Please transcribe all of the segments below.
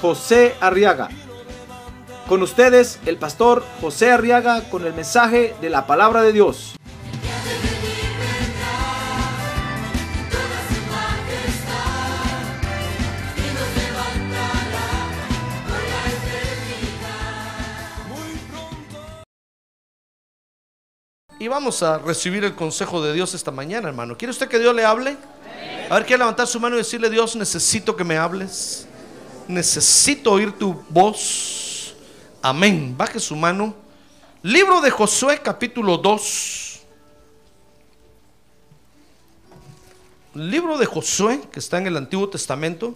José Arriaga. Con ustedes, el pastor José Arriaga con el mensaje de la palabra de Dios. Y vamos a recibir el consejo de Dios esta mañana, hermano. ¿Quiere usted que Dios le hable? A ver, quiere levantar su mano y decirle, Dios, necesito que me hables. Necesito oír tu voz. Amén. Baje su mano. Libro de Josué, capítulo 2. Libro de Josué, que está en el Antiguo Testamento.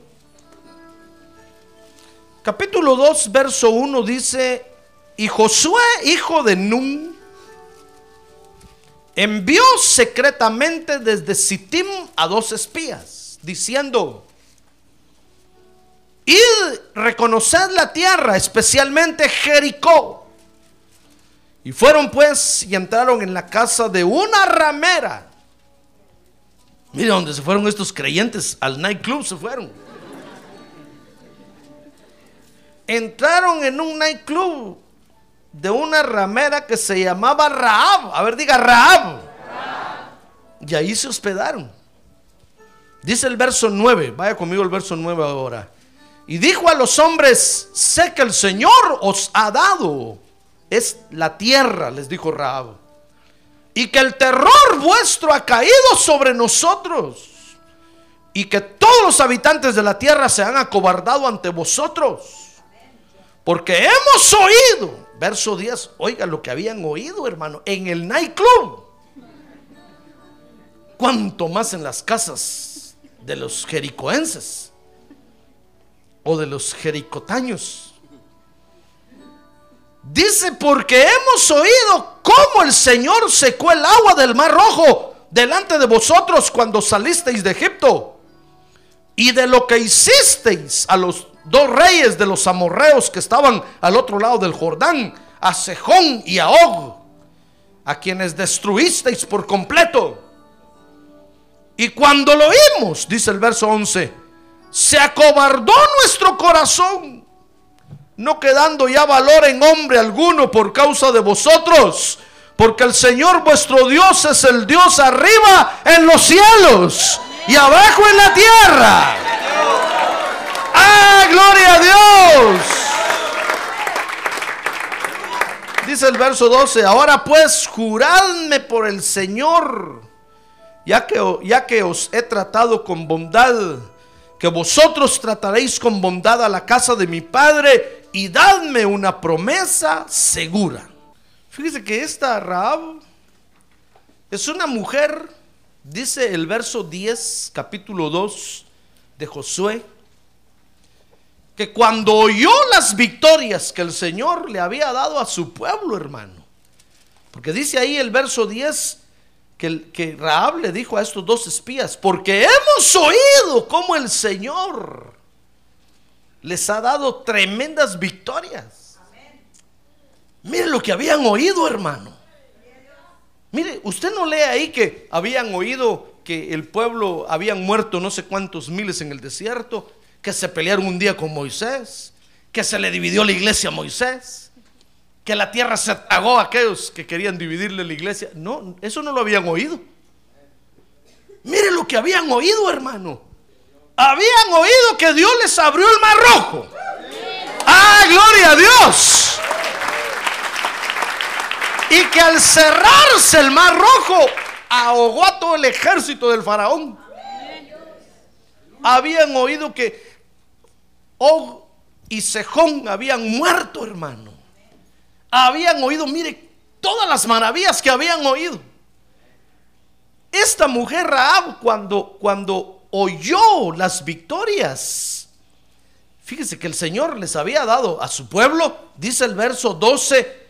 Capítulo 2, verso 1 dice, y Josué, hijo de Nun, envió secretamente desde Sittim a dos espías, diciendo, id, reconoced la tierra, especialmente Jericó. Y fueron pues y entraron en la casa de una ramera. Mira dónde se fueron estos creyentes, al nightclub se fueron. Entraron en un nightclub de una ramera que se llamaba Raab. A ver, diga Raab. Y ahí se hospedaron. Dice el verso 9, vaya conmigo el verso 9 ahora. Y dijo a los hombres, sé que el Señor os ha dado. Es la tierra, les dijo Raab. Y que el terror vuestro ha caído sobre nosotros. Y que todos los habitantes de la tierra se han acobardado ante vosotros. Porque hemos oído Verso 10, oiga lo que habían oído, hermano, en el nightclub. Cuanto más en las casas de los jericoenses o de los jericotaños. Dice, porque hemos oído cómo el Señor secó el agua del mar rojo delante de vosotros cuando salisteis de Egipto. Y de lo que hicisteis a los dos reyes de los amorreos que estaban al otro lado del Jordán, a Sejón y a Og, a quienes destruisteis por completo. Y cuando lo oímos, dice el verso 11, se acobardó nuestro corazón, no quedando ya valor en hombre alguno por causa de vosotros, porque el Señor vuestro Dios es el Dios arriba en los cielos y abajo en la tierra. ¡Ah, gloria a Dios! Dice el verso 12, ahora pues juradme por el Señor, ya que, ya que os he tratado con bondad, que vosotros trataréis con bondad a la casa de mi Padre y dadme una promesa segura. Fíjese que esta Raab es una mujer, dice el verso 10, capítulo 2 de Josué, que cuando oyó las victorias que el Señor le había dado a su pueblo, hermano, porque dice ahí el verso 10 que, Raab le dijo a estos dos espías, porque hemos oído cómo el Señor les ha dado tremendas victorias. Mire lo que habían oído, hermano. Mire, usted no lee ahí que habían oído que el pueblo habían muerto no sé cuántos miles en el desierto que se pelearon un día con Moisés, que se le dividió la iglesia a Moisés, que la tierra se tragó a aquellos que querían dividirle la iglesia. No, eso no lo habían oído. Mire lo que habían oído, hermano. Habían oído que Dios les abrió el mar rojo. ¡Ah, gloria a Dios! Y que al cerrarse el mar rojo, ahogó a todo el ejército del faraón. Habían oído que Og y Sejón habían muerto, hermano. Habían oído, mire, todas las maravillas que habían oído. Esta mujer Raab cuando cuando oyó las victorias, Fíjese que el Señor les había dado a su pueblo, dice el verso 12,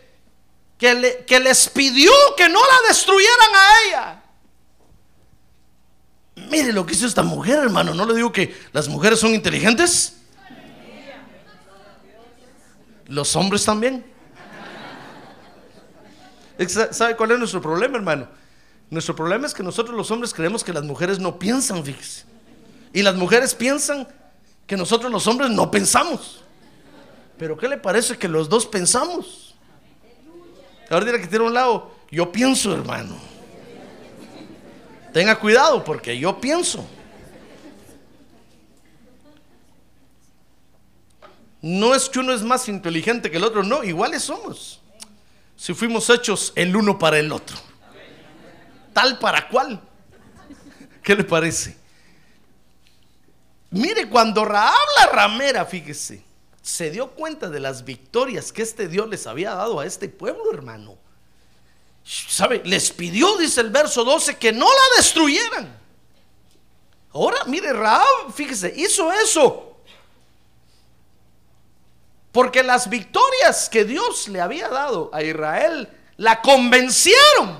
que, le- que les pidió que no la destruyeran a ella. Mire lo que hizo esta mujer, hermano. No le digo que las mujeres son inteligentes. Los hombres también. ¿Sabe cuál es nuestro problema, hermano? Nuestro problema es que nosotros los hombres creemos que las mujeres no piensan, fíjese. Y las mujeres piensan que nosotros los hombres no pensamos. Pero ¿qué le parece que los dos pensamos? Ahora dirá que tiene un lado, yo pienso, hermano. Tenga cuidado porque yo pienso. No es que uno es más inteligente que el otro, no, iguales somos. Si fuimos hechos el uno para el otro. Tal para cual. ¿Qué le parece? Mire, cuando Raab la ramera, fíjese, se dio cuenta de las victorias que este Dios les había dado a este pueblo, hermano. ¿Sabe? Les pidió, dice el verso 12, que no la destruyeran. Ahora, mire, Raab, fíjese, hizo eso. Porque las victorias que Dios le había dado a Israel la convencieron.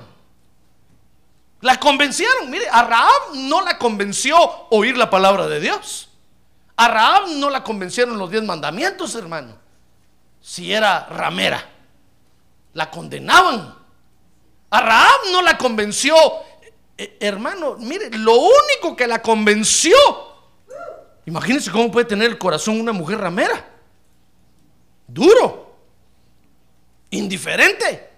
La convencieron. Mire, a Raab no la convenció oír la palabra de Dios. A Raab no la convencieron los diez mandamientos, hermano. Si era ramera, la condenaban. A Raab no la convenció. Eh, hermano, mire, lo único que la convenció. Imagínense cómo puede tener el corazón una mujer ramera. Duro. Indiferente.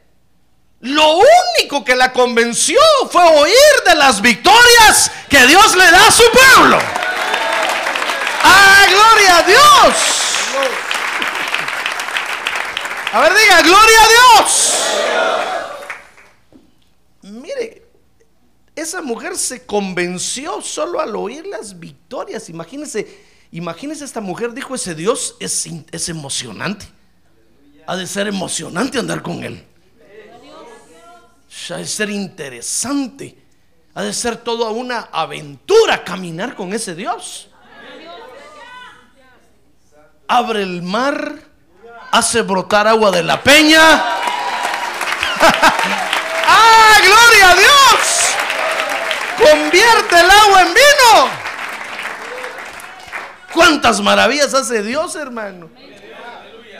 Lo único que la convenció fue oír de las victorias que Dios le da a su pueblo. ¡Ah, gloria a Dios! A ver, diga, gloria a Dios. Mire, esa mujer se convenció solo al oír las victorias. Imagínese, imagínese esta mujer dijo, ese Dios es, es emocionante. Ha de ser emocionante andar con él. Ha de ser interesante. Ha de ser toda una aventura caminar con ese Dios. Abre el mar, hace brotar agua de la peña. ¡Ah, gloria a Dios! Convierte el agua en vino. ¿Cuántas maravillas hace Dios, hermano?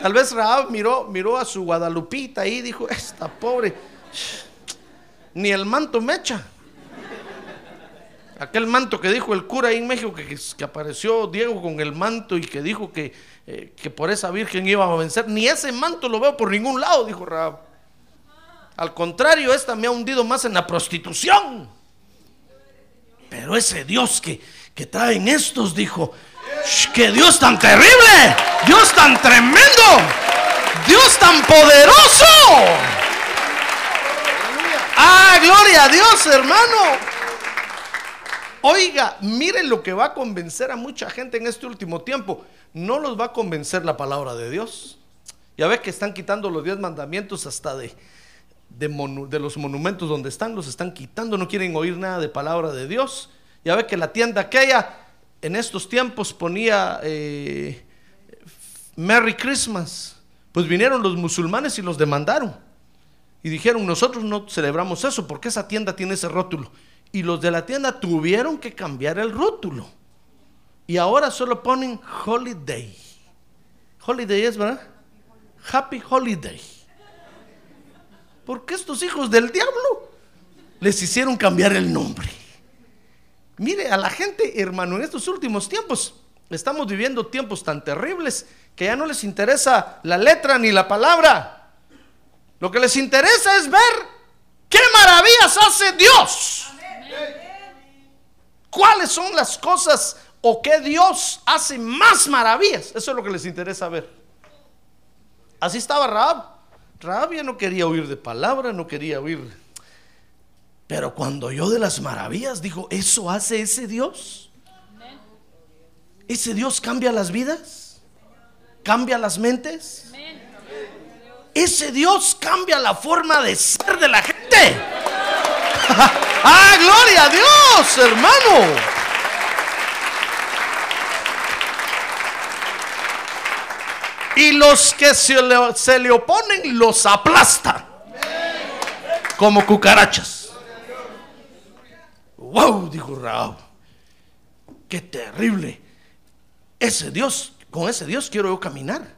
Tal vez Raab miró, miró a su Guadalupita y dijo, esta pobre, ni el manto me echa. Aquel manto que dijo el cura ahí en México, que, que apareció Diego con el manto y que dijo que, eh, que por esa virgen iba a vencer, ni ese manto lo veo por ningún lado, dijo Raab. Al contrario, esta me ha hundido más en la prostitución. Pero ese Dios que, que traen estos, dijo, "Sh, que Dios tan terrible, Dios tan tremendo, Dios tan poderoso. Ah, gloria a Dios, hermano. Oiga, miren lo que va a convencer a mucha gente en este último tiempo. No los va a convencer la palabra de Dios. Ya ves que están quitando los diez mandamientos hasta de, de, los monumentos donde están, los están quitando, no quieren oír nada de palabra de Dios. Ya ve que la tienda aquella en estos tiempos ponía eh, Merry Christmas. Pues vinieron los musulmanes y los demandaron. Y dijeron, nosotros no celebramos eso porque esa tienda tiene ese rótulo. Y los de la tienda tuvieron que cambiar el rótulo. Y ahora solo ponen Holiday. Holiday es, ¿verdad? Happy Holiday. Porque estos hijos del diablo les hicieron cambiar el nombre. Mire, a la gente, hermano, en estos últimos tiempos estamos viviendo tiempos tan terribles que ya no les interesa la letra ni la palabra. Lo que les interesa es ver qué maravillas hace Dios. ¿Cuáles son las cosas o qué Dios hace más maravillas? Eso es lo que les interesa ver. Así estaba Raab. Raab ya no quería oír de palabra, no quería oír. Pero cuando oyó de las maravillas, dijo, ¿eso hace ese Dios? ¿Ese Dios cambia las vidas? ¿Cambia las mentes? Ese Dios cambia la forma de ser de la gente. ¡Ah, gloria a Dios, hermano! Y los que se le, se le oponen los aplasta. Como cucarachas. Wow, dijo Raab. Qué terrible. Ese Dios, con ese Dios quiero yo caminar.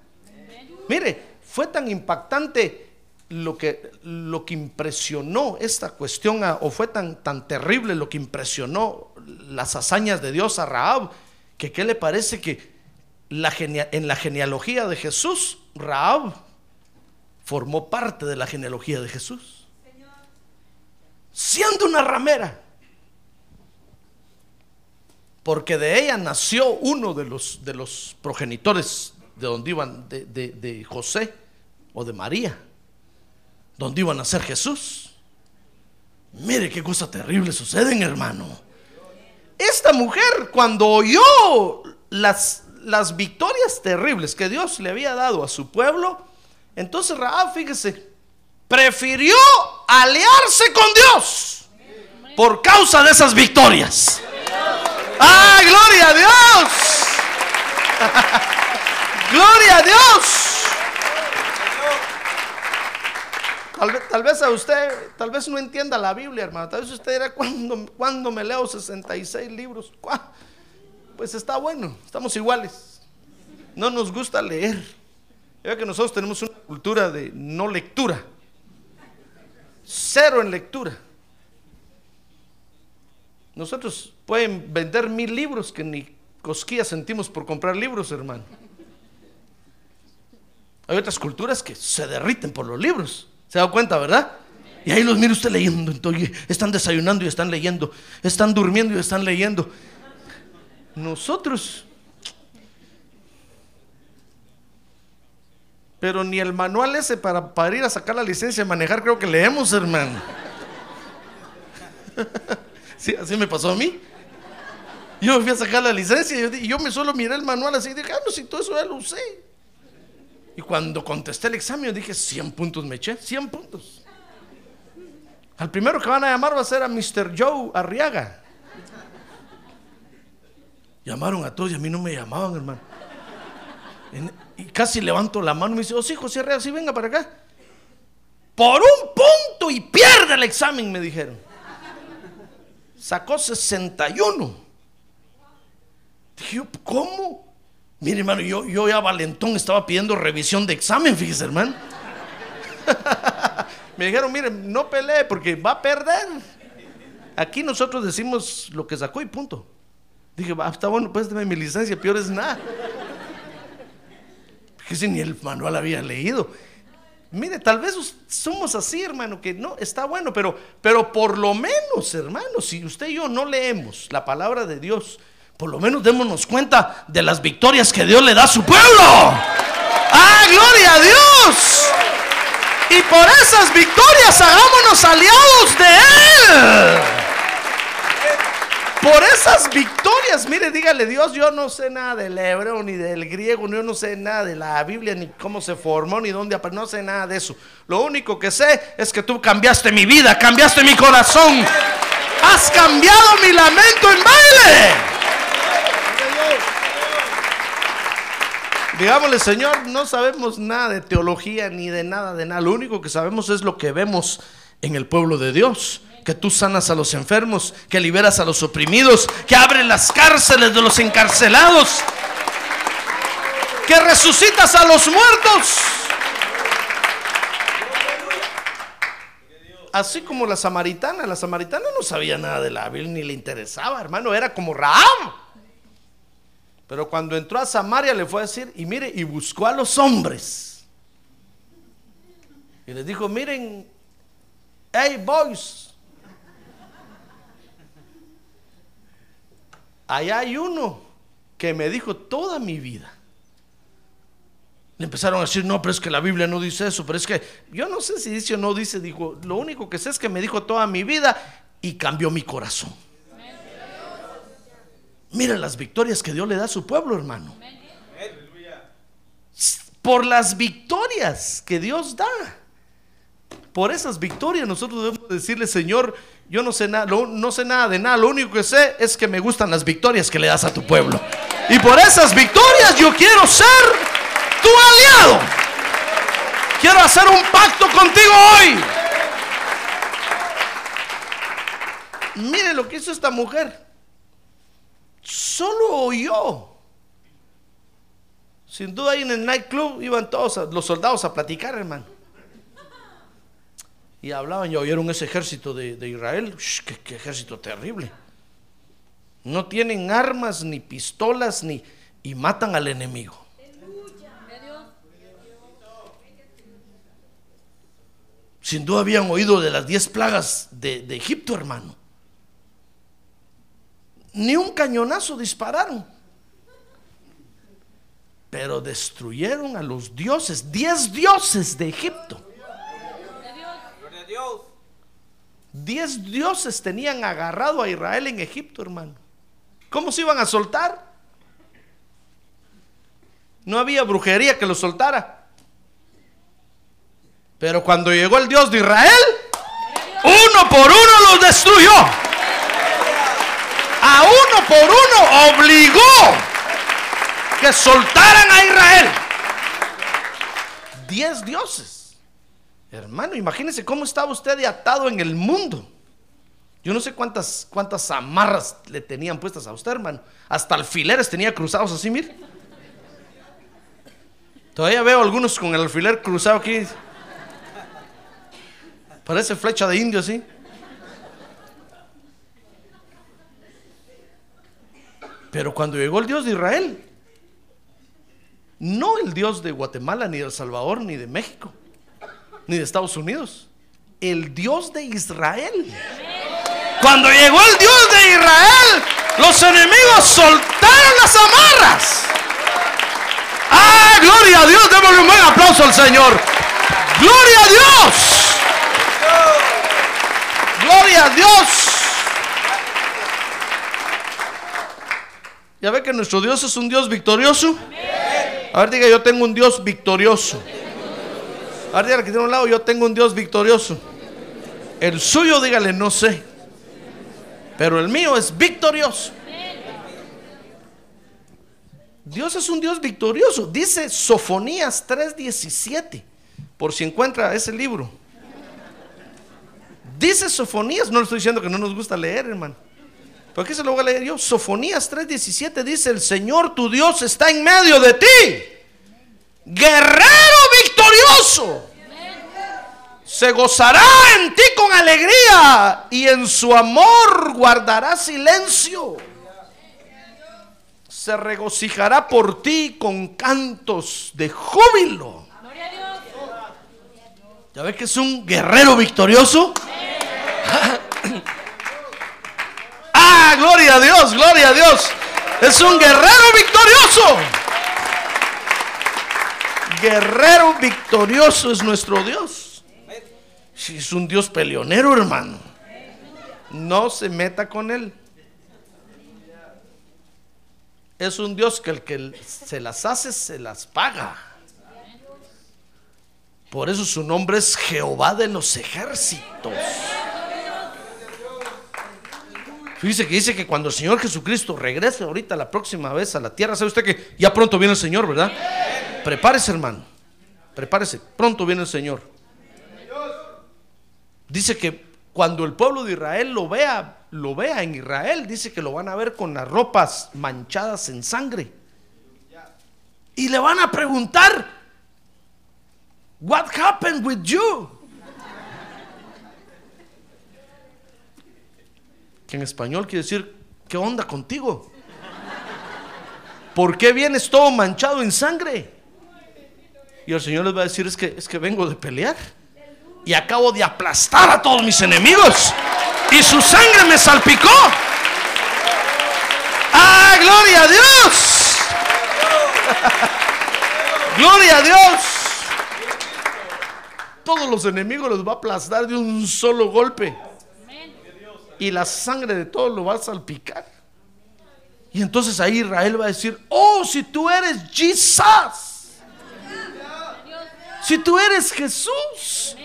Mire, fue tan impactante lo que, lo que impresionó esta cuestión, a- o fue tan, tan terrible lo que impresionó las hazañas de Dios a Raab, que qué le parece que la en la genealogía de Jesús, Raab formó parte de la genealogía de Jesús. Siendo una ramera. Porque de ella nació uno de los, de los progenitores de donde iban, de, de- José o de María, donde iban a ser Jesús. Mire qué cosa terrible suceden, hermano. Esta mujer, cuando oyó las, las victorias terribles que Dios le había dado a su pueblo, entonces Raab, fíjese, prefirió aliarse con Dios por causa de esas victorias. ¡Ah, gloria a Dios! ¡Gloria a Dios! Tal vez, a usted, tal vez no entienda la Biblia, hermano. Tal vez usted dirá, ¿cuándo, cuándo me leo 66 libros? Pues está bueno, estamos iguales. No nos gusta leer. Ya que nosotros tenemos una cultura de no lectura. Cero en lectura. Nosotros pueden vender mil libros que ni cosquillas sentimos por comprar libros, hermano. Hay otras culturas que se derriten por los libros. ¿Se da cuenta, verdad? Y ahí los mira usted leyendo. Entonces, están desayunando y están leyendo. Están durmiendo y están leyendo. Nosotros. Pero ni el manual ese para, para ir a sacar la licencia de manejar creo que leemos, hermano. Sí, así me pasó a mí. Yo me fui a sacar la licencia y yo, me solo miré el manual así y dije, ah, no, si todo eso ya lo usé. Y cuando contesté el examen, yo dije, 100 puntos me eché, 100 puntos. Al primero que van a llamar va a ser a Mr. Joe Arriaga. Llamaron a todos y a mí no me llamaban, hermano. Y casi levanto la mano y me dice, oh, sí, José Arriaga, sí, venga para acá. Por un punto y pierde el examen, me dijeron. Sacó 61. Dije yo, ¿cómo? Mire, hermano, yo, yo ya valentón estaba pidiendo revisión de examen, fíjese, hermano. Me dijeron, mire, no pelee porque va a perder. Aquí nosotros decimos lo que sacó y punto. Dije, va, está bueno, pues dame mi licencia, peor es nada. Fíjese, ni el manual había leído. Mire, tal vez somos así, hermano, que no, está bueno, pero, pero por lo menos, hermano, si usted y yo no leemos la palabra de Dios, por lo menos démonos cuenta de las victorias que Dios le da a su pueblo. ¡Ah, gloria a Dios! Y por esas victorias hagámonos aliados de Él. Por esas victorias, mire, dígale Dios, yo no sé nada del hebreo ni del griego, yo no sé nada de la Biblia, ni cómo se formó, ni dónde, aprendió, no sé nada de eso. Lo único que sé es que tú cambiaste mi vida, cambiaste mi corazón, has cambiado mi lamento en baile. Digámosle, Señor, no sabemos nada de teología ni de nada de nada. Lo único que sabemos es lo que vemos en el pueblo de Dios. Que tú sanas a los enfermos, que liberas a los oprimidos, que abres las cárceles de los encarcelados, que resucitas a los muertos. Así como la samaritana, la samaritana no sabía nada de la Biblia ni le interesaba, hermano, era como Rahab. Pero cuando entró a Samaria le fue a decir, y mire, y buscó a los hombres. Y les dijo, miren, hey boys, allá hay uno que me dijo toda mi vida. Le empezaron a decir, no, pero es que la Biblia no dice eso, pero es que yo no sé si dice o no dice, dijo, lo único que sé es que me dijo toda mi vida y cambió mi corazón. Mira las victorias que Dios le da a su pueblo, hermano. Por las victorias que Dios da. Por esas victorias nosotros debemos decirle, Señor, yo no sé nada, no sé nada de nada, lo único que sé es que me gustan las victorias que le das a tu pueblo. Y por esas victorias yo quiero ser tu aliado. Quiero hacer un pacto contigo hoy. Mire lo que hizo esta mujer. Solo oyó. Sin duda ahí en el nightclub iban todos los soldados a platicar, hermano. Y hablaban y oyeron ese ejército de, de Israel. Qué, qué ejército terrible. No tienen armas ni pistolas ni y matan al enemigo. Sin duda habían oído de las diez plagas de, de Egipto, hermano. Ni un cañonazo dispararon. Pero destruyeron a los dioses, diez dioses de Egipto. Diez dioses tenían agarrado a Israel en Egipto, hermano. ¿Cómo se iban a soltar? No había brujería que los soltara. Pero cuando llegó el Dios de Israel, uno por uno los destruyó. A uno por uno obligó que soltaran a Israel. Diez dioses. Hermano, imagínese cómo estaba usted atado en el mundo. Yo no sé cuántas, cuántas amarras le tenían puestas a usted, hermano. Hasta alfileres tenía cruzados así, mire. Todavía veo algunos con el alfiler cruzado aquí. Parece flecha de indio, así. Pero cuando llegó el Dios de Israel, no el Dios de Guatemala, ni de El Salvador, ni de México, ni de Estados Unidos, el Dios de Israel. Cuando llegó el Dios de Israel, los enemigos soltaron las amarras. ¡Ah, gloria a Dios! Démosle un buen aplauso al Señor. ¡Gloria a Dios! ¡Gloria a Dios! ¿Ya ve que nuestro Dios es un Dios victorioso? A ver, diga, yo tengo un Dios victorioso. A ver, dígale que tiene lado, yo tengo un Dios victorioso. El suyo, dígale, no sé. Pero el mío es victorioso. Dios es un Dios victorioso. Dice Sofonías 3:17. Por si encuentra ese libro. Dice Sofonías, no le estoy diciendo que no nos gusta leer, hermano. ¿Por qué se lo voy a leer yo? Sofonías 3:17 dice, el Señor tu Dios está en medio de ti. Guerrero Se gozará en ti con alegría y en su amor guardará silencio. Se regocijará por ti con cantos de júbilo. ¿Ya ves que es un guerrero victorioso? ah, gloria a Dios, gloria a Dios. Es un guerrero victorioso. Guerrero victorioso es nuestro Dios. Si es un Dios peleonero, hermano. No se meta con él. Es un Dios que el que se las hace, se las paga. Por eso su nombre es Jehová de los ejércitos. Fíjese que dice que cuando el Señor Jesucristo regrese ahorita la próxima vez a la tierra, sabe usted que ya pronto viene el Señor, ¿verdad? Prepárese, hermano. Prepárese, pronto viene el Señor. Dice que cuando el pueblo de Israel lo vea, lo vea en Israel, dice que lo van a ver con las ropas manchadas en sangre. Y le van a preguntar, What happened with you? Que en español quiere decir, ¿qué onda contigo? ¿Por qué vienes todo manchado en sangre? Y el Señor les va a decir, es que, es que vengo de pelear. Y acabo de aplastar a todos mis enemigos. Y su sangre me salpicó. ¡Ah, gloria a Dios! ¡Gloria a Dios! Todos los enemigos los va a aplastar de un solo golpe. Y la sangre de todos lo va a salpicar. Y entonces ahí Israel va a decir, oh, si tú eres Jesús. Si tú eres Jesús.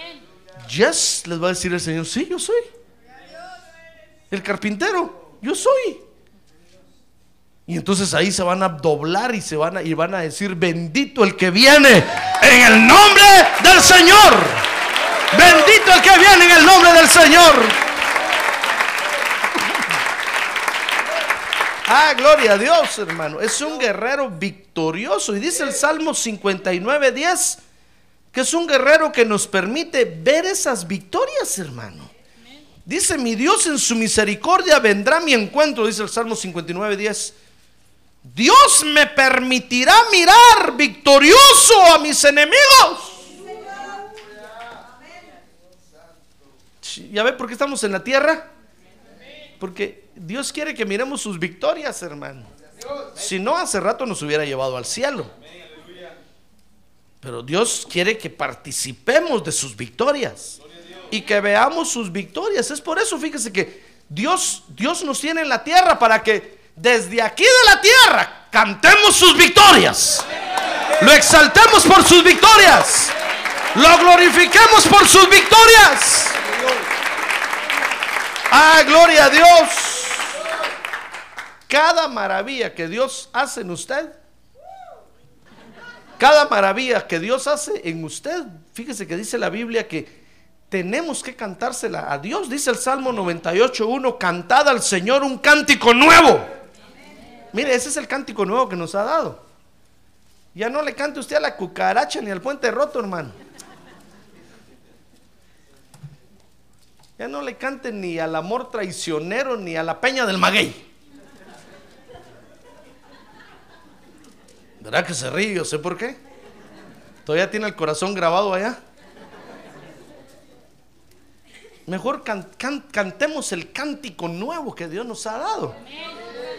Yes, les va a decir el Señor, sí, yo soy. El carpintero, yo soy. Y entonces ahí se van a doblar y se van a, y van a decir, bendito el que viene en el nombre del Señor. Bendito el que viene en el nombre del Señor. Ah, gloria a Dios, hermano. Es un guerrero victorioso. Y dice el Salmo 59, 10, que es un guerrero que nos permite ver esas victorias, hermano. Dice, mi Dios en su misericordia vendrá mi encuentro, dice el Salmo 59, 10. Dios me permitirá mirar victorioso a mis enemigos. ¿Ya ve por qué estamos en la tierra? Porque Dios quiere que miremos sus victorias, hermano. Si no, hace rato nos hubiera llevado al cielo. Pero Dios quiere que participemos de sus victorias y que veamos sus victorias. Es por eso, fíjese que Dios, Dios nos tiene en la tierra para que desde aquí de la tierra cantemos sus victorias. Lo exaltemos por sus victorias. Lo glorifiquemos por sus victorias. Ah, gloria a Dios. Cada maravilla que Dios hace en usted, cada maravilla que Dios hace en usted, fíjese que dice la Biblia que tenemos que cantársela a Dios. Dice el Salmo 98.1, cantad al Señor un cántico nuevo. Mire, ese es el cántico nuevo que nos ha dado. Ya no le cante usted a la cucaracha ni al puente roto, hermano. Ya no le cante ni al amor traicionero ni a la peña del maguey. ¿Verdad que se ríe? Yo sé por qué. Todavía tiene el corazón grabado allá. Mejor cantemos el cántico nuevo que Dios nos ha dado.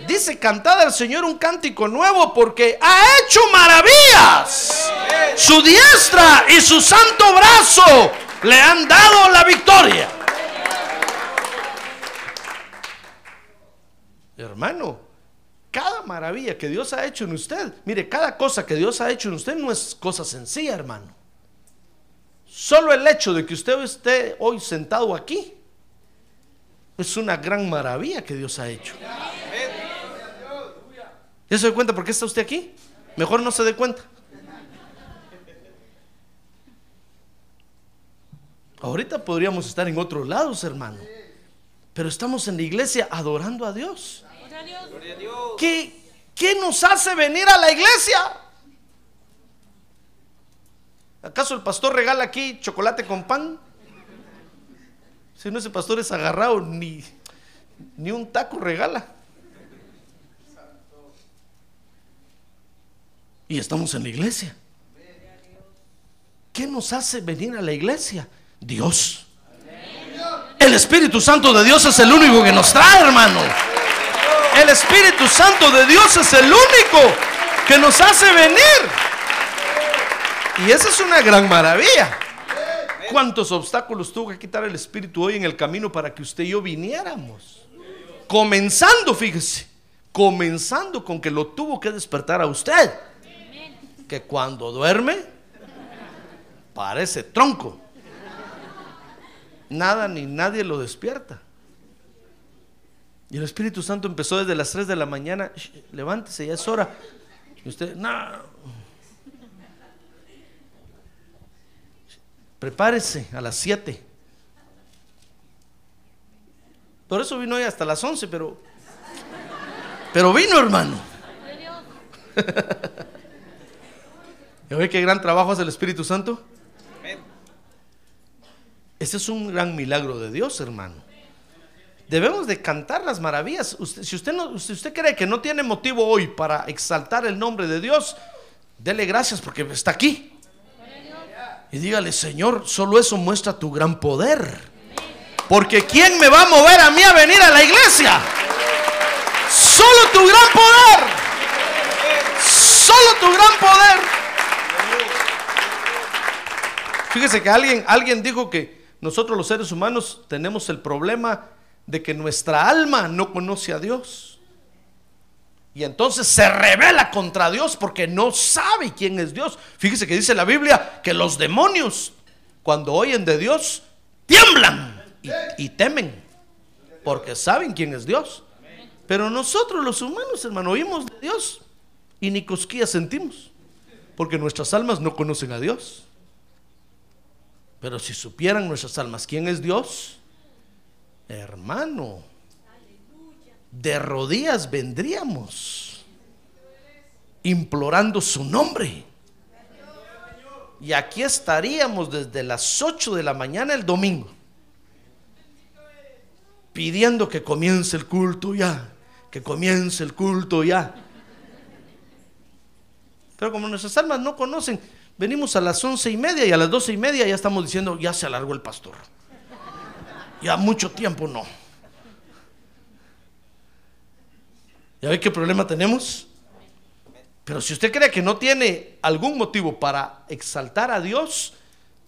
Dice, cantad al Señor un cántico nuevo porque ha hecho maravillas. Su diestra y su santo brazo le han dado la victoria. Hermano, cada maravilla que Dios ha hecho en usted, mire, cada cosa que Dios ha hecho en usted no es cosa sencilla, hermano. Solo el hecho de que usted esté hoy sentado aquí es una gran maravilla que Dios ha hecho. ¿Ya se da cuenta por qué está usted aquí? Mejor no se dé cuenta. Ahorita podríamos estar en otros lados, hermano. Pero estamos en la iglesia adorando a Dios. ¿Qué, ¿Qué nos hace venir a la iglesia? ¿Acaso el pastor regala aquí chocolate con pan? Si no, ese pastor es agarrado, ni, ni un taco regala. Y estamos en la iglesia. ¿Qué nos hace venir a la iglesia? Dios. El Espíritu Santo de Dios es el único que nos trae, hermano. El Espíritu Santo de Dios es el único que nos hace venir. Y esa es una gran maravilla. ¿Cuántos obstáculos tuvo que quitar el Espíritu hoy en el camino para que usted y yo viniéramos? Comenzando, fíjese, comenzando con que lo tuvo que despertar a usted. Que cuando duerme, parece tronco. Nada ni nadie lo despierta. Y el Espíritu Santo empezó desde las 3 de la mañana. Levántese, ya es hora. Y usted, no. Prepárese a las 7. Por eso vino hoy hasta las 11, pero. Pero vino, hermano. ¿Y ve qué gran trabajo hace el Espíritu Santo? Ese es un gran milagro de Dios, hermano. Debemos de cantar las maravillas. si, usted si usted cree que no tiene motivo hoy para exaltar el nombre de Dios, dele gracias porque está aquí. Y dígale, Señor, solo eso muestra tu gran poder. Porque ¿quién me va a mover a mí a venir a la iglesia? Solo tu gran poder. Solo tu gran poder. Fíjese que alguien, alguien dijo que nosotros los seres humanos tenemos el problema de que nuestra alma no conoce a Dios. Y entonces se revela contra Dios porque no sabe quién es Dios. Fíjese que dice la Biblia que los demonios, cuando oyen de Dios, tiemblan y, temen porque saben quién es Dios. Pero nosotros los humanos, hermano, oímos de Dios y ni cosquillas sentimos, porque nuestras almas no conocen a Dios. Pero si supieran nuestras almas quién es Dios, hermano, de rodillas vendríamos implorando su nombre. Y aquí estaríamos desde las 8 de la mañana el domingo, pidiendo que comience el culto ya, que comience el culto ya. Pero como nuestras almas no conocen, venimos a las once y media y a las doce y media ya estamos diciendo, ya se alargó el pastor. Ya mucho tiempo no. ¿Ya ve qué problema tenemos? Pero si usted cree que no tiene algún motivo para exaltar a Dios,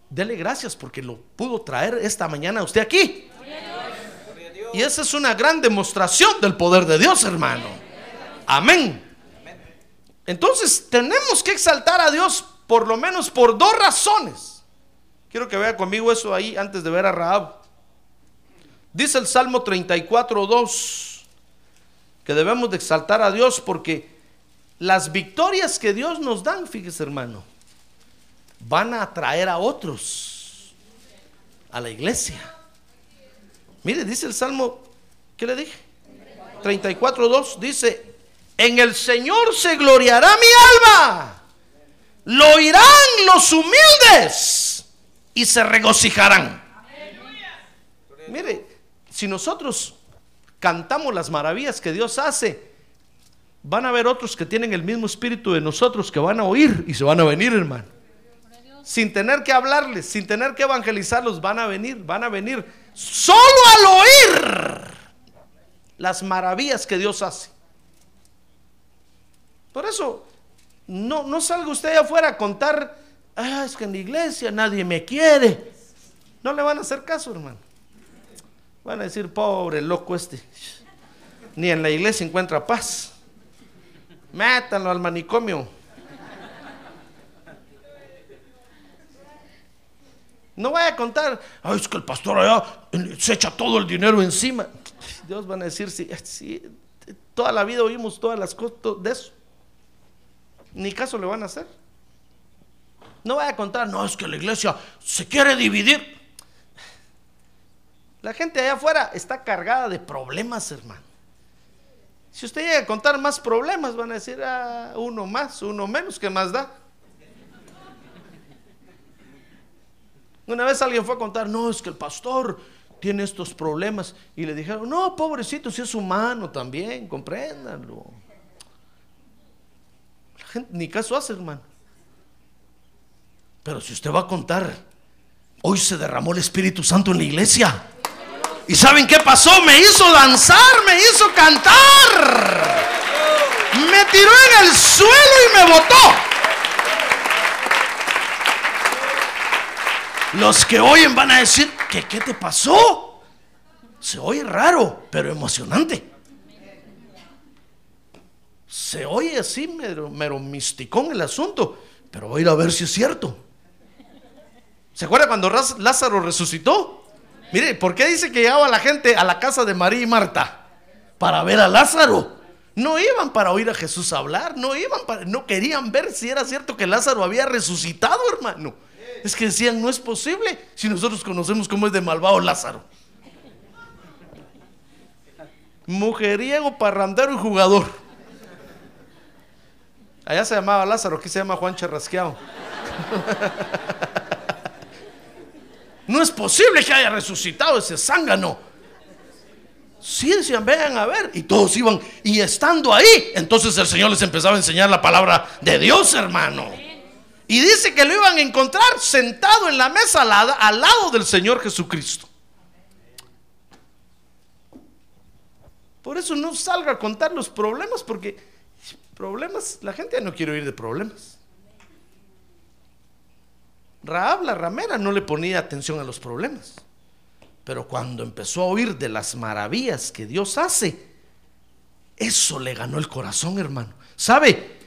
dele gracias porque lo pudo traer esta mañana usted aquí. Y esa es una gran demostración del poder de Dios, hermano. Amén. Entonces tenemos que exaltar a Dios por lo menos por dos razones. Quiero que vea conmigo eso ahí antes de ver a Rahab. Dice el Salmo 34, 2 que debemos de exaltar a Dios porque las victorias que Dios nos dan, fíjese hermano, van a atraer a otros a la iglesia. Mire, dice el Salmo, ¿qué le dije? 34.2 dice, en el Señor se gloriará mi alma, lo oirán los humildes y se regocijarán. Mire, si nosotros cantamos las maravillas que Dios hace, van a haber otros que tienen el mismo espíritu de nosotros que van a oír y se van a venir, hermano. Sin tener que hablarles, sin tener que evangelizarlos, van a venir, van a venir. Solo al oír las maravillas que Dios hace. Por eso, no, no salga usted afuera a contar, ah, es que en la iglesia nadie me quiere. No le van a hacer caso, hermano. Van a decir, pobre loco este. Ni en la iglesia encuentra paz. Métanlo al manicomio. No vaya a contar, Ay, es que el pastor allá se echa todo el dinero encima. Dios van a decir, sí, toda la vida oímos todas las cosas de eso. Ni caso le van a hacer. No vaya a contar, no, es que la iglesia se quiere dividir. La gente allá afuera está cargada de problemas, hermano. Si usted llega a contar más problemas, van a decir, ah, uno más, uno menos, ¿qué más da? Una vez alguien fue a contar, no, es que el pastor tiene estos problemas. Y le dijeron, no, pobrecito, si es humano también, compréndanlo. La gente ni caso hace, hermano. Pero si usted va a contar, hoy se derramó el Espíritu Santo en la iglesia. ¿Y saben qué pasó? Me hizo danzar, me hizo cantar. Me tiró en el suelo y me botó. Los que oyen van a decir, ¿qué, qué te pasó? Se oye raro, pero emocionante. Se oye así, mero, mero misticón el asunto, pero voy a ir a ver si es cierto. ¿Se acuerda cuando Lázaro resucitó? Mire, ¿por qué dice que llegaba la gente a la casa de María y Marta? Para ver a Lázaro. No iban para oír a Jesús hablar, no iban no querían ver si era cierto que Lázaro había resucitado, hermano. Es que decían, no es posible si nosotros conocemos cómo es de malvado Lázaro. Mujeriego, parrandero y jugador. Allá se llamaba Lázaro, aquí se llama Juan Charrasqueado. No es posible que haya resucitado ese zángano. Sí, decían, vean a ver. Y todos iban. Y estando ahí, entonces el Señor les empezaba a enseñar la palabra de Dios, hermano. Y dice que lo iban a encontrar sentado en la mesa al lado del Señor Jesucristo. Por eso no salga a contar los problemas, porque problemas, la gente ya no quiere oír de problemas. Raab, la ramera, no le ponía atención a los problemas. Pero cuando empezó a oír de las maravillas que Dios hace, eso le ganó el corazón, hermano. ¿Sabe?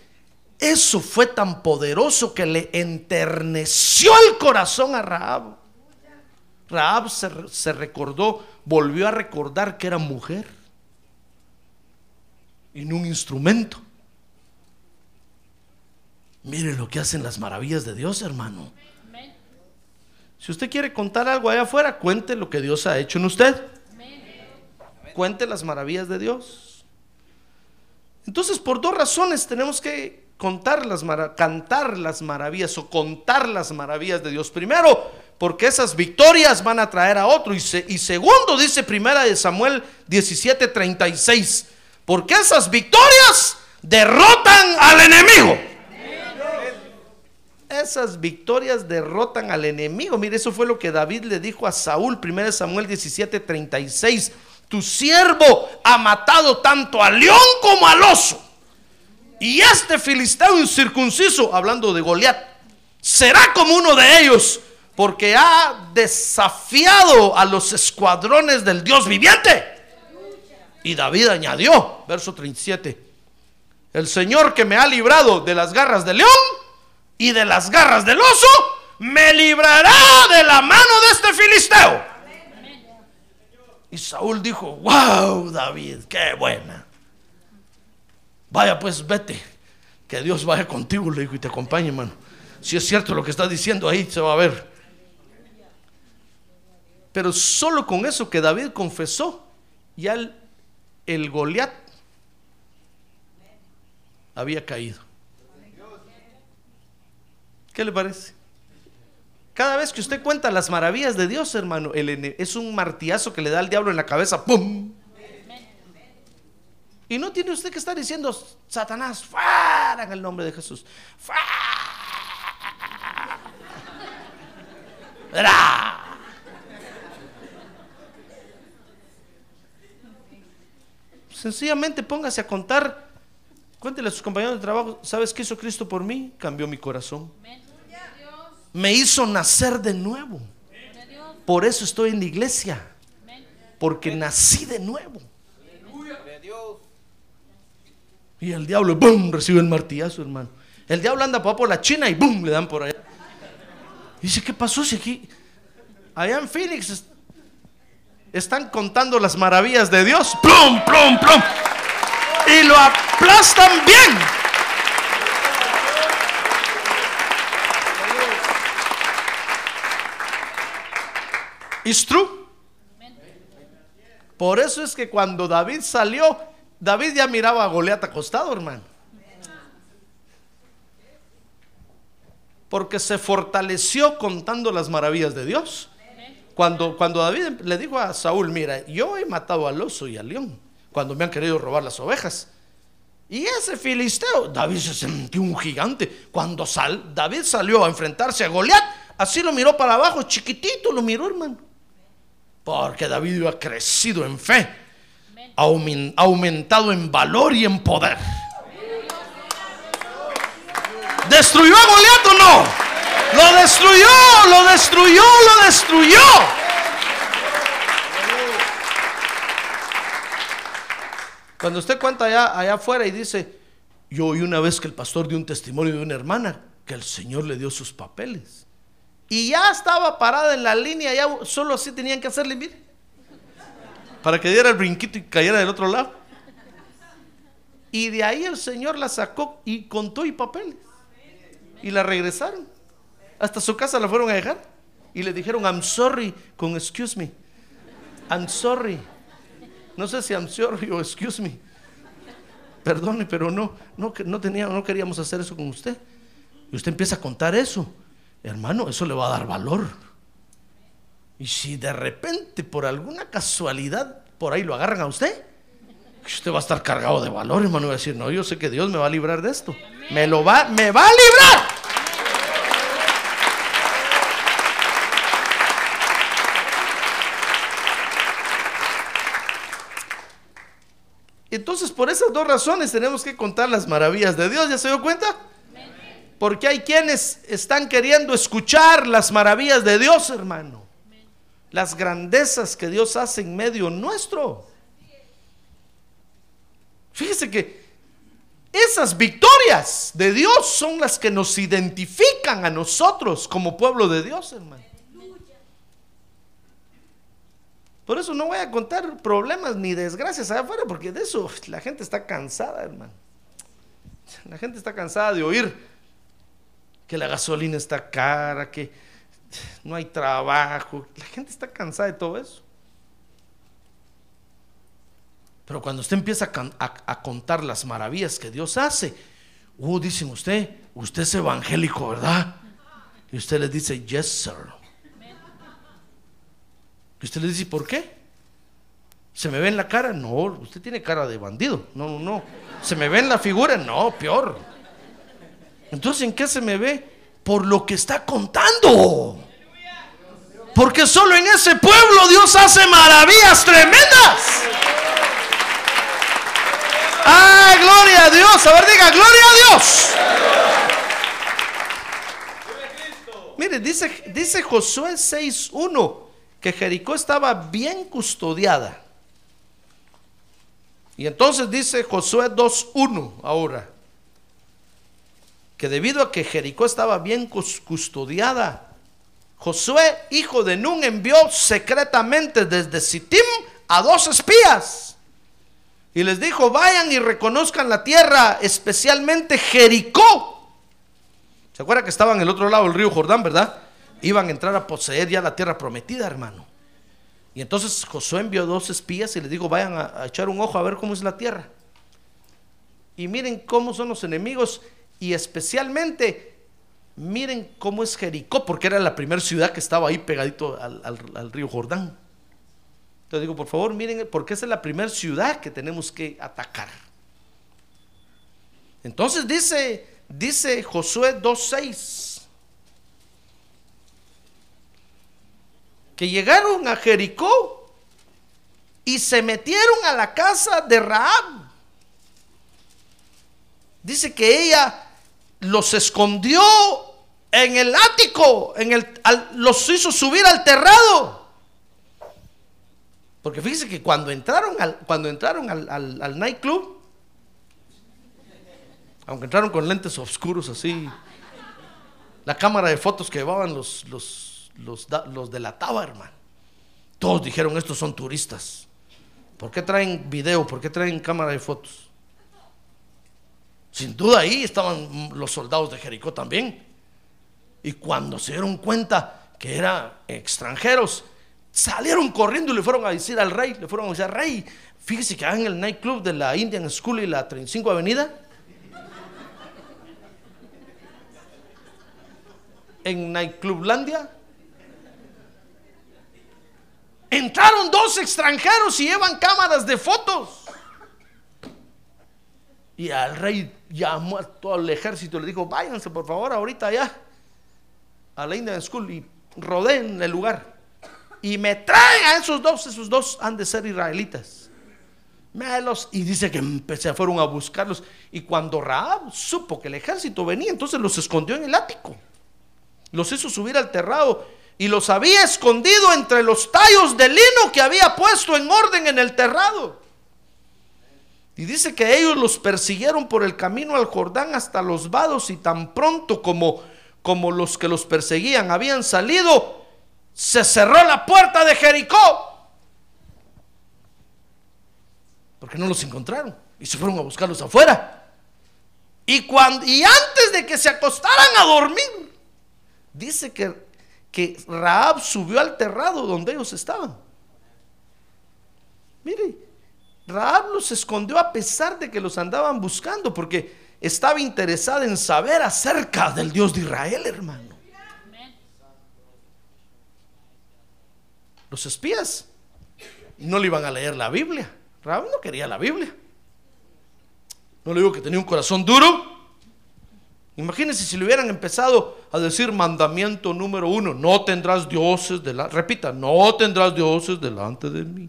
Eso fue tan poderoso que le enterneció el corazón a Raab. Raab se, se recordó, volvió a recordar que era mujer. y no un instrumento. Mire lo que hacen las maravillas de Dios, hermano. Si usted quiere contar algo allá afuera, cuente lo que Dios ha hecho en usted. Cuente las maravillas de Dios. Entonces, por dos razones tenemos que contar las cantar las maravillas o contar las maravillas de Dios. Primero, porque esas victorias van a traer a otro. Y, y segundo, dice primera de Samuel 17:36, porque esas victorias derrotan al enemigo. Esas victorias derrotan al enemigo. Mire, eso fue lo que David le dijo a Saúl, 1 Samuel 17, 36. Tu siervo ha matado tanto al león como al oso. Y este filisteo incircunciso, hablando de Goliat, será como uno de ellos, porque ha desafiado a los escuadrones del Dios viviente. Y David añadió, verso 37, el Señor que me ha librado de las garras del león y de las garras del oso, me librará de la mano de este filisteo. Y Saúl dijo, wow, David, qué buena. Vaya pues, vete, que Dios vaya contigo, le dijo, y te acompañe, hermano. Si es cierto lo que está diciendo ahí, se va a ver. Pero solo con eso que David confesó, ya el, el Goliat había caído. ¿Qué le parece? Cada vez que usted cuenta las maravillas de Dios, hermano, es un martillazo que le da al diablo en la cabeza. ¡Pum! Y no tiene usted que estar diciendo, Satanás, fuera en el nombre de Jesús. ¡Fuera! Sencillamente póngase a contar. Cuéntele a sus compañeros de trabajo, ¿sabes qué hizo Cristo por mí? Cambió mi corazón me hizo nacer de nuevo. Por eso estoy en la iglesia. Porque nací de nuevo. Y el diablo, ¡bum! recibe el martillazo, hermano. El diablo anda por la China y ¡bum! le dan por allá. dice, ¿qué pasó si aquí? Allá en Phoenix están contando las maravillas de Dios. ¡Plum, plum, plum! Y lo aplastan bien. It's true. Por eso es que cuando David salió, David ya miraba a Goliat acostado, hermano. Porque se fortaleció contando las maravillas de Dios. Cuando, cuando David le dijo a Saúl, mira, yo he matado al oso y al león cuando me han querido robar las ovejas. Y ese filisteo, David se sintió un gigante. Cuando sal, David salió a enfrentarse a Goliat, así lo miró para abajo, chiquitito lo miró, hermano. Porque David ha crecido en fe, ha aumentado en valor y en poder. ¿Destruyó a Goliat o no? Lo destruyó, lo destruyó, lo destruyó. Cuando usted cuenta allá, allá afuera y dice, yo oí una vez que el pastor dio un testimonio de una hermana que el Señor le dio sus papeles. Y ya estaba parada en la línea, ya solo así tenían que hacerle, mire, para que diera el brinquito y cayera del otro lado. Y de ahí el Señor la sacó y contó y papeles. Y la regresaron. Hasta su casa la fueron a dejar. Y le dijeron, I'm sorry, con excuse me. I'm sorry. No sé si I'm sorry o excuse me. Perdone, pero no, no, no, teníamos, no queríamos hacer eso con usted. Y usted empieza a contar eso. Hermano, eso le va a dar valor. Y si de repente, por alguna casualidad, por ahí lo agarran a usted, usted va a estar cargado de valor, hermano. Y va a decir, no, yo sé que Dios me va a librar de esto. Me lo va, me va a librar. Entonces, por esas dos razones tenemos que contar las maravillas de Dios. ¿Ya se dio cuenta? Porque hay quienes están queriendo escuchar las maravillas de Dios, hermano. Las grandezas que Dios hace en medio nuestro. Fíjese que esas victorias de Dios son las que nos identifican a nosotros como pueblo de Dios, hermano. Por eso no voy a contar problemas ni desgracias allá afuera, porque de eso la gente está cansada, hermano. La gente está cansada de oír que la gasolina está cara, que no hay trabajo. La gente está cansada de todo eso. Pero cuando usted empieza a, contar las maravillas que Dios hace, uh, dicen usted, usted es evangélico, ¿verdad? Y usted les dice, yes, sir. Y usted le dice, ¿por qué? ¿Se me ve en la cara? No, usted tiene cara de bandido. No, no, no. ¿Se me ve en la figura? No, peor. Entonces, ¿en qué se me ve? Por lo que está contando. Porque solo en ese pueblo Dios hace maravillas tremendas. ¡Ah, gloria a Dios! A ver, diga, gloria a Dios. Mire, dice, dice Josué 6.1 que Jericó estaba bien custodiada. Y entonces dice Josué 2.1 ahora, que debido a que Jericó estaba bien cus- custodiada, Josué, hijo de Nun, envió secretamente desde Sittim a dos espías. Y les dijo, vayan y reconozcan la tierra, especialmente Jericó. ¿Se acuerda que estaban en el otro lado del río Jordán, verdad? Iban a entrar a poseer ya la tierra prometida, hermano. Y entonces Josué envió dos espías y les dijo, vayan a echar un ojo a ver cómo es la tierra. Y miren cómo son los enemigos y especialmente miren cómo es Jericó, porque era la primera ciudad que estaba ahí pegadito al, al- río Jordán. Entonces digo, por favor, miren, porque esa es la primera ciudad que tenemos que atacar. Entonces dice, dice Josué 2.6, que llegaron a Jericó y se metieron a la casa de Raab. Dice que ella los escondió en el ático, en el, los hizo subir al terrado. Porque fíjese que cuando entraron al, cuando entraron al, al, al nightclub, aunque entraron con lentes oscuros así, la cámara de fotos que llevaban los, los, los, los delataba, hermano. Todos dijeron, estos son turistas. ¿Por qué traen video? ¿Por qué traen cámara de fotos? Sin duda ahí estaban los soldados de Jericó también. Y cuando se dieron cuenta que eran extranjeros, salieron corriendo y le fueron a decir al rey, le fueron a decir al rey, fíjese que en el nightclub de la Indian School y la 35 Avenida, en Nightclublandia, entraron dos extranjeros y llevan cámaras de fotos. Y al rey llamó a todo el ejército y le dijo, váyanse por favor ahorita allá a la Indian School y rodeen el lugar. Y me traen a esos dos, esos dos han de ser israelitas. Mélos. Y dice que empecé, fueron a buscarlos. Y cuando Raab supo que el ejército venía, entonces los escondió en el ático. Los hizo subir al terrado y los había escondido entre los tallos de lino que había puesto en orden en el terrado. Y dice que ellos los persiguieron por el camino al Jordán hasta los vados y tan pronto como, como los que los perseguían habían salido, se cerró la puerta de Jericó. Porque no los encontraron y se fueron a buscarlos afuera. Y, cuando, y antes de que se acostaran a dormir, dice que, que Raab subió al terrado donde ellos estaban. Mire, Raab los escondió a pesar de que los andaban buscando, porque estaba interesada en saber acerca del Dios de Israel, hermano. Los espías no le iban a leer la Biblia. Raab no quería la Biblia. No le digo que tenía un corazón duro. Imagínense si le hubieran empezado a decir mandamiento número uno, no tendrás dioses delante, repita, no tendrás dioses delante de mí,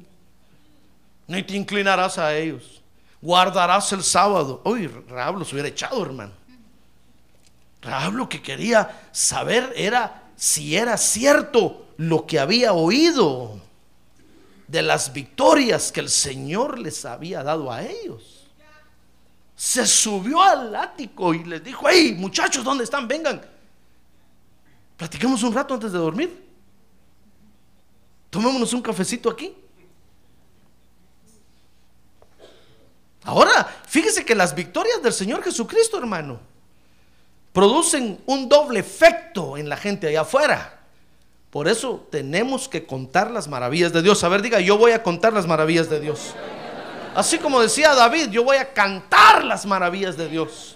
ni te inclinarás a ellos, guardarás el sábado. Uy, Raab los hubiera echado, hermano. Raab lo que quería saber era si era cierto lo que había oído de las victorias que el Señor les había dado a ellos se subió al ático y les dijo, hey muchachos, ¿dónde están? Vengan. Platiquemos un rato antes de dormir. Tomémonos un cafecito aquí. Ahora, que las victorias del Señor Jesucristo, hermano, producen un doble efecto en la gente allá afuera. Por eso tenemos que contar las maravillas de Dios. A ver, diga, yo voy a contar las maravillas de Dios. Así como decía David, yo voy a cantar las maravillas de Dios.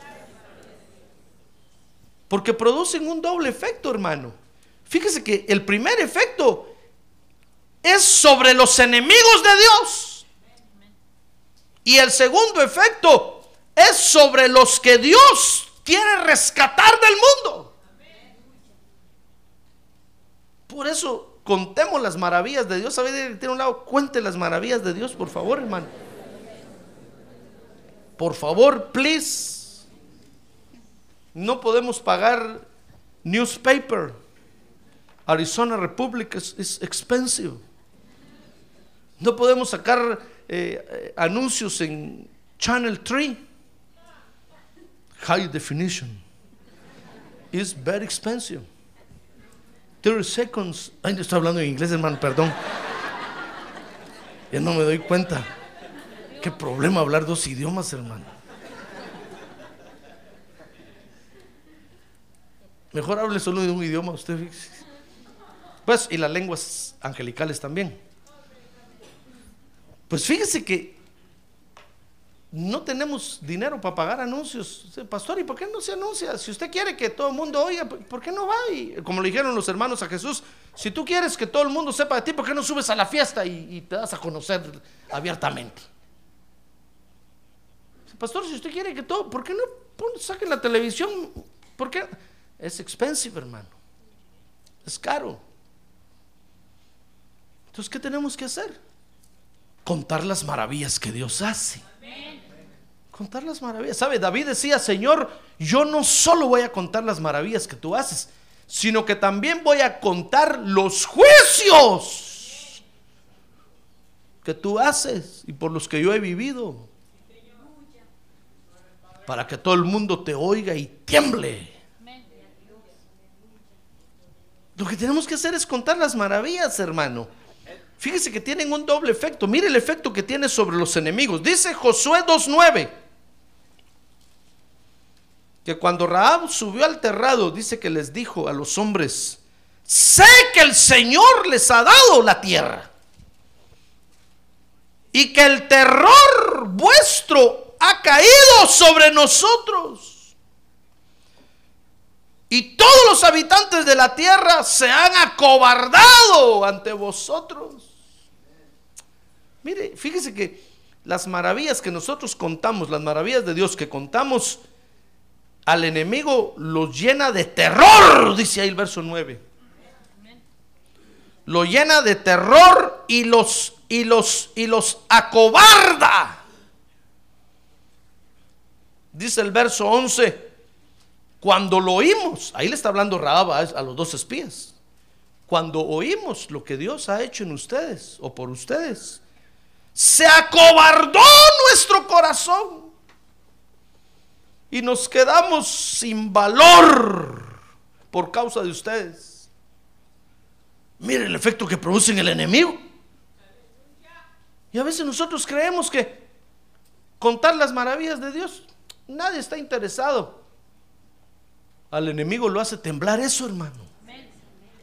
Porque producen un doble efecto, hermano. Fíjese que el primer efecto es sobre los enemigos de Dios. Y el segundo efecto es sobre los que Dios quiere rescatar del mundo. Por eso contemos las maravillas de Dios. ¿Sabe? Tiene un lado, cuente las maravillas de Dios, por favor, hermano. Por favor, please. No podemos pagar newspaper. Arizona Republic es expensive. No podemos sacar eh, eh, anuncios en Channel 3. High definition. Is very expensive. 30 seconds. Ay, estoy hablando en inglés, hermano, perdón. Ya no me doy cuenta. Qué problema hablar dos idiomas, hermano. Mejor hable solo de un idioma usted. Pues, y las lenguas angelicales también. Pues fíjese que no tenemos dinero para pagar anuncios. Pastor, ¿y por qué no se anuncia? Si usted quiere que todo el mundo oiga, ¿por qué no va? Y como le dijeron los hermanos a Jesús, si tú quieres que todo el mundo sepa de ti, ¿por qué no subes a la fiesta y, te das a conocer abiertamente? Pastor, si usted quiere que todo, ¿por qué no saquen la televisión? ¿Por qué? Es expensive, hermano. Es caro. Entonces, ¿qué tenemos que hacer? Contar las maravillas que Dios hace. Contar las maravillas. ¿Sabe? David decía, Señor, yo no solo voy a contar las maravillas que tú haces, sino que también voy a contar los juicios que tú haces y por los que yo he vivido. Para que todo el mundo te oiga y tiemble. Lo que tenemos que hacer es contar las maravillas, hermano. Fíjese que tienen un doble efecto. Mire el efecto que tiene sobre los enemigos. Dice Josué 2.9 que cuando Raab subió al terrado, dice que les dijo a los hombres, sé que el Señor les ha dado la tierra y que el terror vuestro ha caído sobre nosotros. Y todos los habitantes de la tierra se han acobardado ante vosotros. Mire, fíjese que las maravillas que nosotros contamos, las maravillas de Dios que contamos, al enemigo lo llena de terror, dice ahí el verso 9. Lo llena de terror y los y los y los acobarda. Dice el verso 11, cuando lo oímos, ahí le está hablando Raab a los dos espías. Cuando oímos lo que Dios ha hecho en ustedes o por ustedes, se acobardó nuestro corazón y nos quedamos sin valor por causa de ustedes. Miren el efecto que produce en el enemigo. Y a veces nosotros creemos que contar las maravillas de Dios, nadie está interesado. Al enemigo lo hace temblar eso, hermano.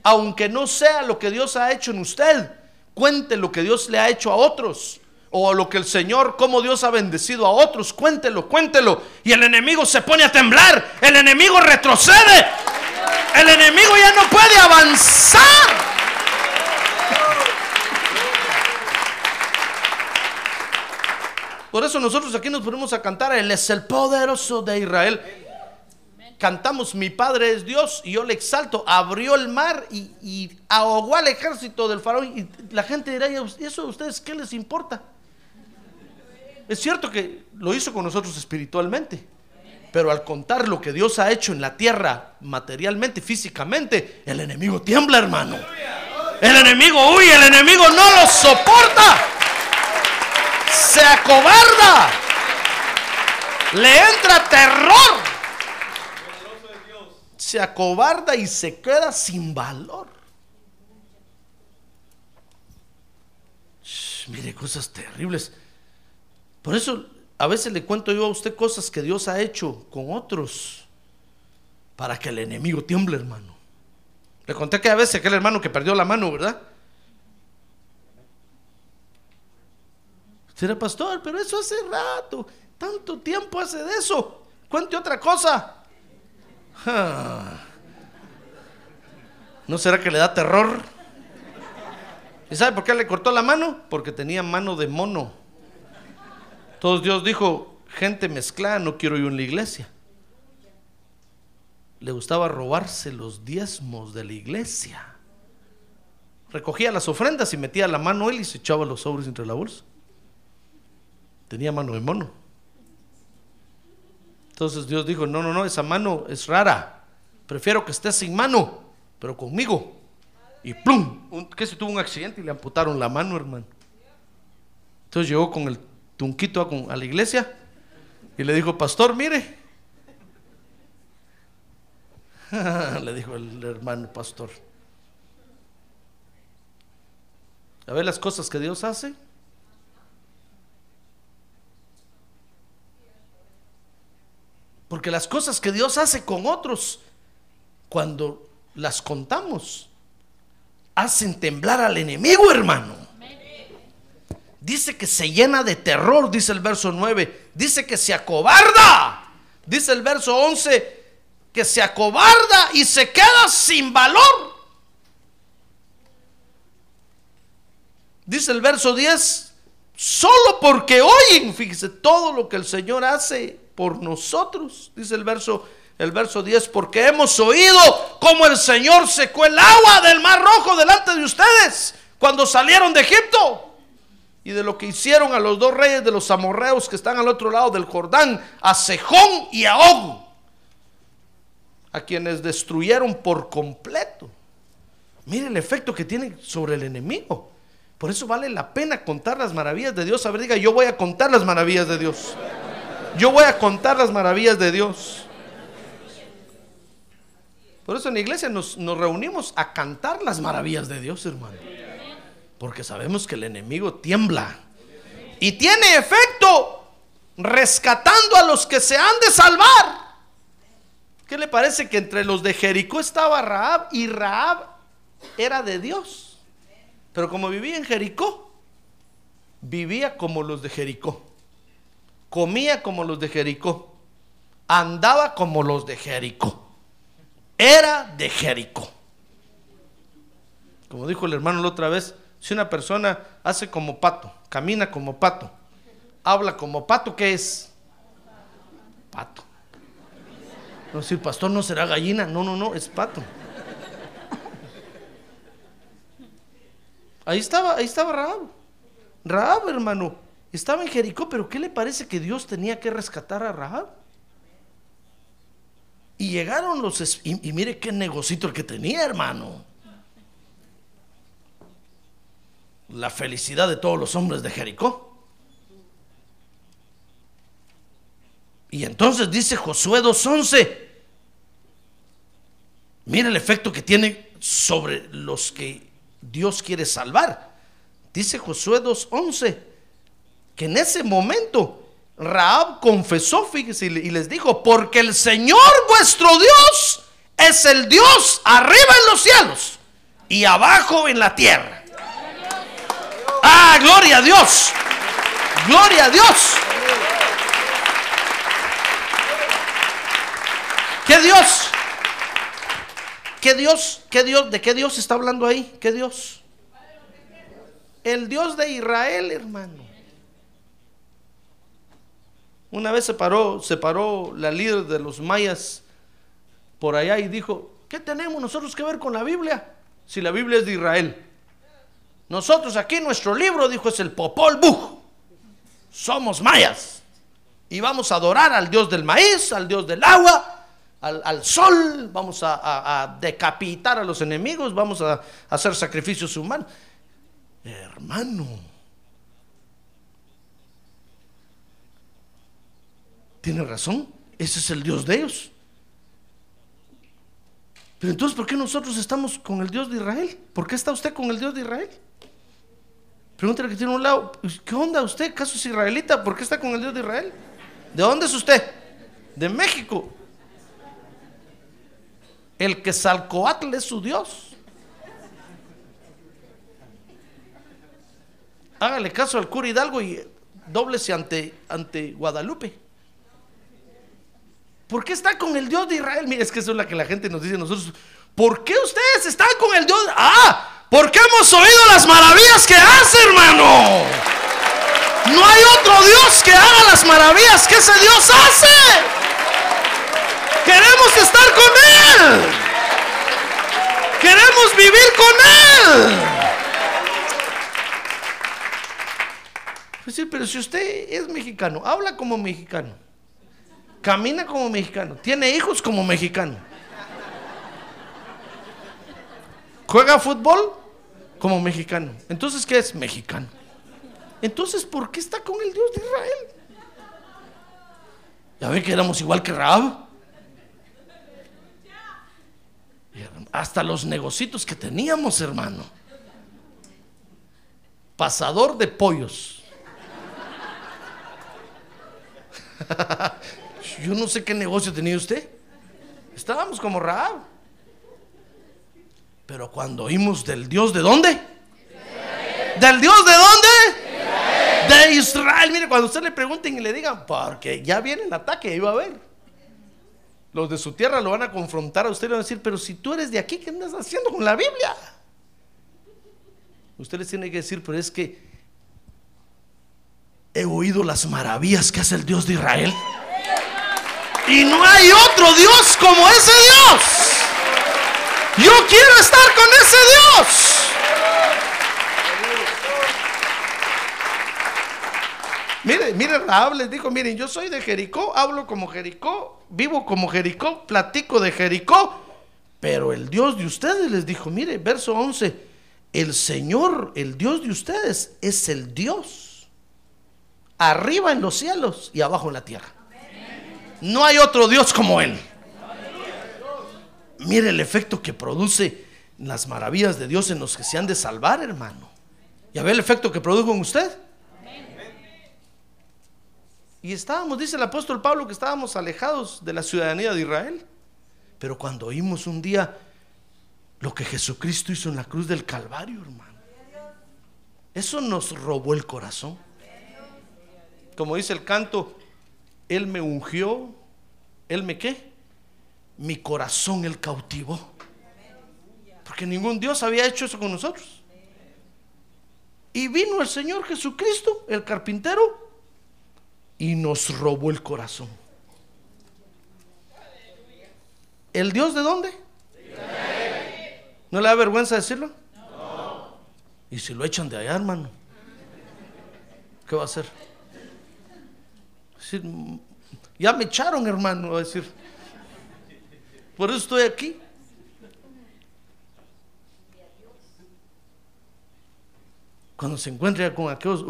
Aunque no sea lo que Dios ha hecho en usted, cuente lo que Dios le ha hecho a otros o lo que el Señor, como Dios ha bendecido a otros, cuéntelo, cuéntelo. Y el enemigo se pone a temblar, el enemigo retrocede, el enemigo ya no puede avanzar. Por eso nosotros aquí nos ponemos a cantar, Él es el poderoso de Israel. Cantamos, mi Padre es Dios y yo le exalto. Abrió el mar y, ahogó al ejército del faraón. Y la gente dirá, ¿y eso a ustedes qué les importa? Es cierto que lo hizo con nosotros espiritualmente, pero al contar lo que Dios ha hecho en la tierra materialmente, físicamente, el enemigo tiembla, hermano. El enemigo huye, el enemigo no lo soporta. Se acobarda. Le entra terror. Se acobarda y se queda sin valor. mire, cosas terribles. Por eso a veces le cuento yo a usted cosas que Dios ha hecho con otros para que el enemigo tiemble, hermano. Le conté que a veces aquel hermano que perdió la mano, ¿verdad? Será pastor, pero eso hace rato, tanto tiempo hace de eso. Cuente otra cosa. Ah. ¿No será que le da terror? ¿Y sabe por qué le cortó la mano? Porque tenía mano de mono. Entonces Dios dijo, gente mezclada no quiero yo en la iglesia. Le gustaba robarse los diezmos de la iglesia. Recogía las ofrendas y metía la mano él y se echaba los sobres entre la bolsa. Tenía mano de mono. Entonces Dios dijo, no, no, no, esa mano es rara. Prefiero que esté sin mano, pero conmigo. Y plum, que se tuvo un accidente y le amputaron la mano, hermano. Entonces llegó con el tunquito a, a la iglesia y le dijo, pastor, mire. le dijo el hermano pastor. A ver las cosas que Dios hace. Porque las cosas que Dios hace con otros, cuando las contamos, hacen temblar al enemigo, hermano. Dice que se llena de terror, dice el verso 9. Dice que se acobarda. Dice el verso 11 que se acobarda y se queda sin valor. Dice el verso 10, solo porque oyen, fíjese, todo lo que el Señor hace por nosotros. Dice el verso el verso 10, porque hemos oído cómo el Señor secó el agua del mar rojo delante de ustedes cuando salieron de Egipto y de lo que hicieron a los dos reyes de los amorreos que están al otro lado del Jordán, a Sejón y a Og, a quienes destruyeron por completo. Mire el efecto que tiene sobre el enemigo. Por eso vale la pena contar las maravillas de Dios. A ver, diga, yo voy a contar las maravillas de Dios. Yo voy a contar las maravillas de Dios. Por eso en la iglesia nos, nos reunimos a cantar las maravillas de Dios, hermano. Porque sabemos que el enemigo tiembla. Y tiene efecto rescatando a los que se han de salvar. ¿Qué le parece que entre los de Jericó estaba Raab y Raab era de Dios? Pero como vivía en Jericó, vivía como los de Jericó. Comía como los de Jericó. Andaba como los de Jericó. Era de Jericó. Como dijo el hermano la otra vez, si una persona hace como pato, camina como pato, habla como pato, ¿qué es? Pato. No, si el pastor no será gallina, no, no, no, es pato. Ahí estaba, ahí estaba Rahab. Rahab, hermano, estaba en Jericó, pero ¿qué le parece que Dios tenía que rescatar a Rahab? Y llegaron los... Y, y mire qué negocito el que tenía, hermano. La felicidad de todos los hombres de Jericó. Y entonces dice Josué 2.11, mira el efecto que tiene sobre los que Dios quiere salvar. Dice Josué 2.11, que en ese momento Raab confesó, y les dijo, porque el Señor vuestro Dios es el Dios arriba en los cielos y abajo en la tierra. Ah, gloria a Dios. Gloria a Dios. ¿Qué Dios? ¿Qué Dios? ¿Qué Dios? ¿De qué Dios está hablando ahí? ¿Qué Dios? El Dios de Israel, hermano. Una vez se paró, se paró la líder de los mayas por allá y dijo, ¿qué tenemos nosotros que ver con la Biblia? Si la Biblia es de Israel. Nosotros aquí nuestro libro, dijo, es el Popol Vuh. Somos mayas. Y vamos a adorar al Dios del maíz, al Dios del agua, al, sol. Vamos a, decapitar a los enemigos. Vamos a, a hacer sacrificios humanos. Hermano. Tiene razón. Ese es el Dios de ellos. Pero entonces, ¿por qué nosotros estamos con el Dios de Israel? ¿Por qué está usted con el Dios de Israel? Pregúntale que tiene un lado, ¿qué onda usted? ¿Caso es israelita? ¿Por qué está con el Dios de Israel? ¿De dónde es usted? De México. El que Salcoatl es su Dios. Hágale caso al cura Hidalgo y dóblese ante, ante Guadalupe. ¿Por qué está con el Dios de Israel? Mira, es que eso es lo que la gente nos dice a nosotros. ¿Por qué ustedes están con el Dios? Ah, porque hemos oído las maravillas que hace, hermano. No hay otro Dios que haga las maravillas que ese Dios hace. Queremos estar con Él. Queremos vivir con Él. Pues sí, pero si usted es mexicano, habla como mexicano, camina como mexicano, tiene hijos como mexicano, juega fútbol como mexicano, entonces ¿qué es? Mexicano. Entonces, ¿por qué está con el Dios de Israel? Ya ve que éramos igual que Raab. Hasta los negocitos que teníamos, hermano. Pasador de pollos. Yo no sé qué negocio tenía usted. Estábamos como Raab. Pero cuando oímos del Dios de dónde? ¿Del Dios de dónde? De Israel. Mire, cuando usted le pregunten y le digan, porque ya viene el ataque, iba a ver. Los de su tierra lo van a confrontar a usted y van a decir, pero si tú eres de aquí, ¿qué andas haciendo con la Biblia? Usted les tiene que decir, pero es que he oído las maravillas que hace el Dios de Israel. Y no hay otro Dios como ese Dios. Yo quiero estar con ese Dios. Mire, mire, Raab les dijo, miren, yo soy de Jericó, hablo como Jericó, vivo como Jericó, platico de Jericó, pero el Dios de ustedes les dijo, mire, verso 11, el Señor, el Dios de ustedes, es el Dios, arriba en los cielos y abajo en la tierra. No hay otro Dios como Él. Mire el efecto que produce las maravillas de Dios en los que se han de salvar, hermano. ¿Ya ve el efecto que produjo en usted? Y estábamos, dice el apóstol Pablo, que estábamos alejados de la ciudadanía de Israel. Pero cuando oímos un día lo que Jesucristo hizo en la cruz del Calvario, hermano, eso nos robó el corazón. Como dice el canto, Él me ungió, Él me qué? Mi corazón Él cautivó. Porque ningún Dios había hecho eso con nosotros. Y vino el Señor Jesucristo, el carpintero, y nos robó el corazón. ¿El Dios de dónde? ¿No le da vergüenza decirlo? Y si lo echan de allá, hermano, ¿qué va a hacer? Ya me echaron, hermano, a decir. Por eso estoy aquí. Cuando se encuentre con aquellos,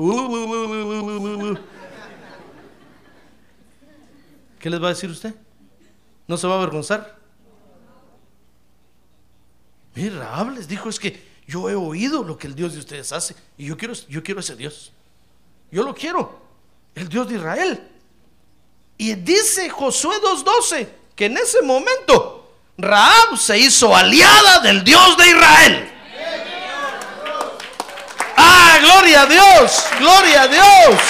¿qué les va a decir usted? ¿No se va a avergonzar? Mira, hables, dijo, es que yo he oído lo que el Dios de ustedes hace y yo quiero, yo quiero ese Dios. Yo lo quiero, el Dios de Israel. Y dice Josué 2.12 que en ese momento Raab se hizo aliada del Dios de Israel. Ah, gloria a Dios, gloria a Dios.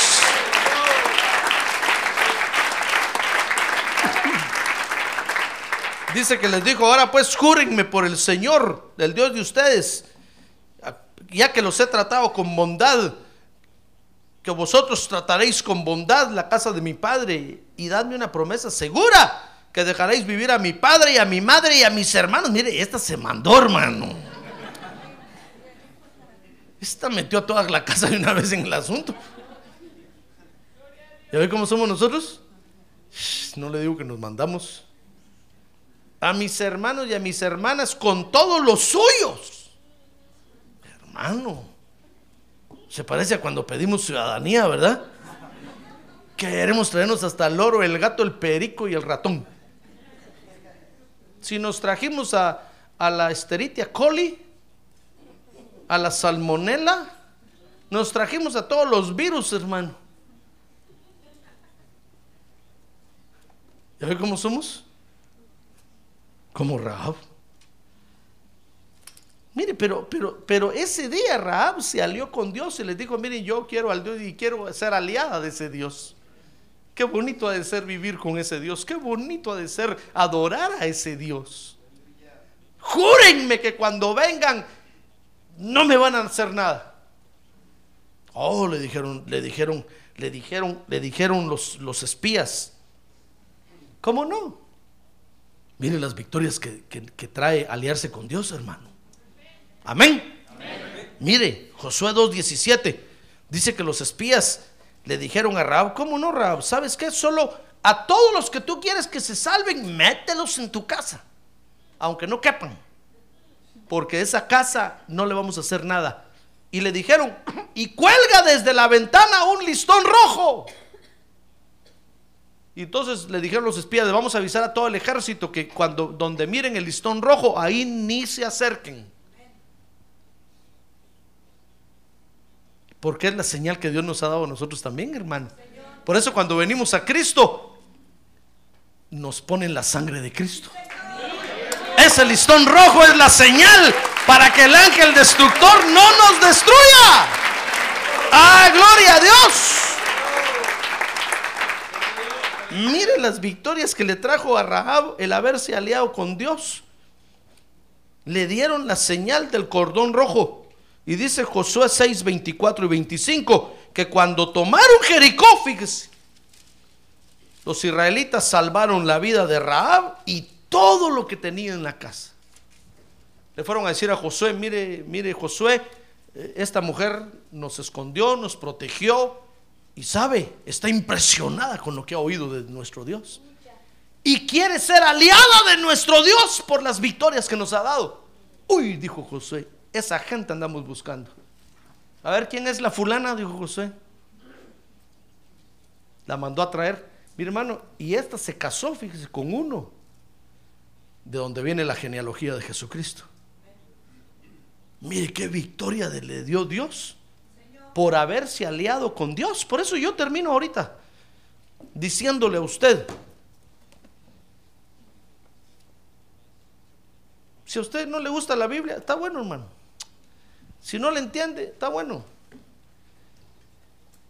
Dice que les dijo, ahora pues júrenme por el Señor, el Dios de ustedes, ya que los he tratado con bondad, que vosotros trataréis con bondad la casa de mi padre y dadme una promesa segura que dejaréis vivir a mi padre y a mi madre y a mis hermanos. Mire, esta se mandó, hermano. Esta metió a toda la casa de una vez en el asunto. ¿Ya ve cómo somos nosotros? No le digo que nos mandamos a mis hermanos y a mis hermanas con todos los suyos. Hermano, se parece a cuando pedimos ciudadanía, ¿verdad? Queremos traernos hasta el loro, el gato, el perico y el ratón. Si nos trajimos a, a la Esteritia coli, a la salmonela, Nos trajimos a todos los virus, hermano. ¿Ya ve cómo somos? Como Rahab. Mire, pero, pero, pero ese día Rahab se alió con Dios y les dijo, miren, yo quiero al Dios y quiero ser aliada de ese Dios. Qué bonito ha de ser vivir con ese Dios. Qué bonito ha de ser adorar a ese Dios. Júrenme que cuando vengan no me van a hacer nada. Oh, le dijeron, le dijeron, le dijeron, le dijeron los, los espías. ¿Cómo no? Mire las victorias que, que, que trae aliarse con Dios, hermano. Amén. Mire, Josué 2.17 dice que los espías le dijeron a Raab, ¿cómo no, Raab? ¿Sabes qué? Solo a todos los que tú quieres que se salven, mételos en tu casa, aunque no quepan, porque esa casa no le vamos a hacer nada. Y le dijeron, y cuelga desde la ventana un listón rojo. Y entonces le dijeron los espías, vamos a avisar a todo el ejército que cuando donde miren el listón rojo, ahí ni se acerquen. Porque es la señal que Dios nos ha dado a nosotros también, hermano. Por eso cuando venimos a Cristo, nos ponen la sangre de Cristo. Ese listón rojo es la señal para que el ángel destructor no nos destruya. ¡Ah, gloria a Dios! Mire las victorias que le trajo a Rahab el haberse aliado con Dios. Le dieron la señal del cordón rojo. Y dice Josué 6, 24 y 25 que cuando tomaron Jericó, fíjese, los israelitas salvaron la vida de Rahab y todo lo que tenía en la casa. Le fueron a decir a Josué, mire, mire Josué, eh, esta mujer nos escondió, nos protegió y sabe, está impresionada con lo que ha oído de nuestro Dios. Y quiere ser aliada de nuestro Dios por las victorias que nos ha dado. Uy, dijo Josué, esa gente andamos buscando. A ver, ¿quién es la fulana? Dijo José. La mandó a traer. Mi hermano, y esta se casó, fíjese, con uno de donde viene la genealogía de Jesucristo. Mire qué victoria le dio Dios por haberse aliado con Dios. Por eso yo termino ahorita diciéndole a usted, si a usted no le gusta la Biblia, está bueno hermano. Si no le entiende, está bueno.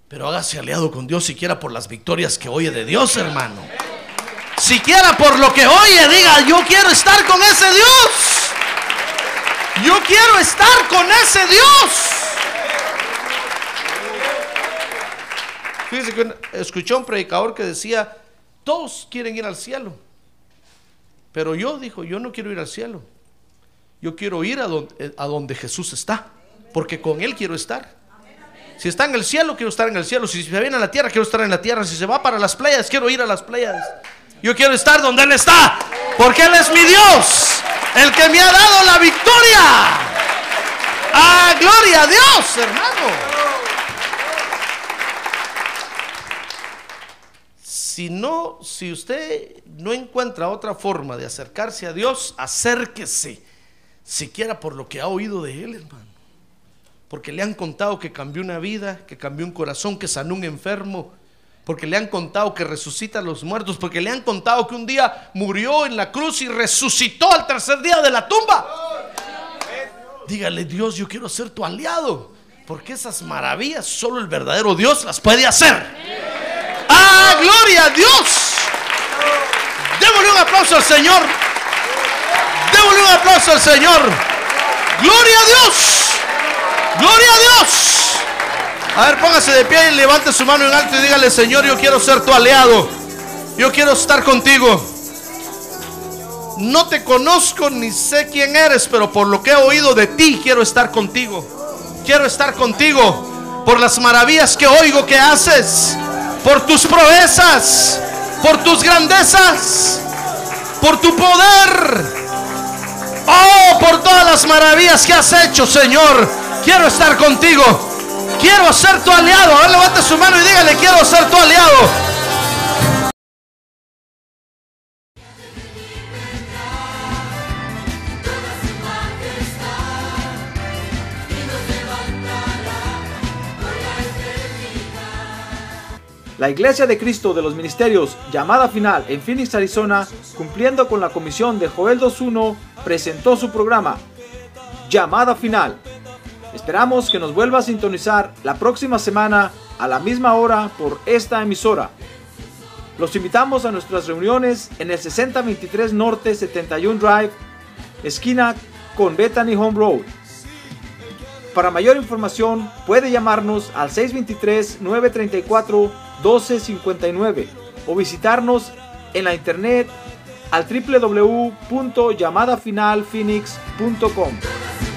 Pero hágase aliado con Dios siquiera por las victorias que oye de Dios, hermano. Siquiera por lo que oye, diga, yo quiero estar con ese Dios. Yo quiero estar con ese Dios. Fíjese que escuché un predicador que decía, todos quieren ir al cielo. Pero yo dijo, yo no quiero ir al cielo. Yo quiero ir a donde, a donde Jesús está porque con Él quiero estar. Si está en el cielo, quiero estar en el cielo. Si se viene a la tierra, quiero estar en la tierra. Si se va para las playas, quiero ir a las playas. Yo quiero estar donde Él está, porque Él es mi Dios, el que me ha dado la victoria. ¡Ah, gloria a Dios, hermano! Si no, si usted no encuentra otra forma de acercarse a Dios, acérquese, siquiera por lo que ha oído de Él, hermano porque le han contado que cambió una vida, que cambió un corazón, que sanó un enfermo, porque le han contado que resucita a los muertos, porque le han contado que un día murió en la cruz y resucitó al tercer día de la tumba. Dígale, Dios, yo quiero ser tu aliado, porque esas maravillas solo el verdadero Dios las puede hacer. ¡Ah, gloria a Dios! Démosle un aplauso al Señor. Démosle un aplauso al Señor. ¡Gloria a Dios! Gloria a Dios. A ver, póngase de pie y levante su mano en alto y dígale, Señor, yo quiero ser tu aliado. Yo quiero estar contigo. No te conozco ni sé quién eres, pero por lo que he oído de ti, quiero estar contigo. Quiero estar contigo por las maravillas que oigo que haces, por tus proezas, por tus grandezas, por tu poder. Oh, por todas las maravillas que has hecho, Señor. Quiero estar contigo. Quiero ser tu aliado. Ahora levante su mano y dígale, quiero ser tu aliado. La Iglesia de Cristo de los Ministerios, llamada final en Phoenix, Arizona, cumpliendo con la comisión de Joel 2.1, presentó su programa, Llamada Final. Esperamos que nos vuelva a sintonizar la próxima semana a la misma hora por esta emisora. Los invitamos a nuestras reuniones en el 6023 Norte 71 Drive, esquina con Bethany Home Road. Para mayor información puede llamarnos al 623-934-1259 o visitarnos en la internet al www.llamadafinalphoenix.com.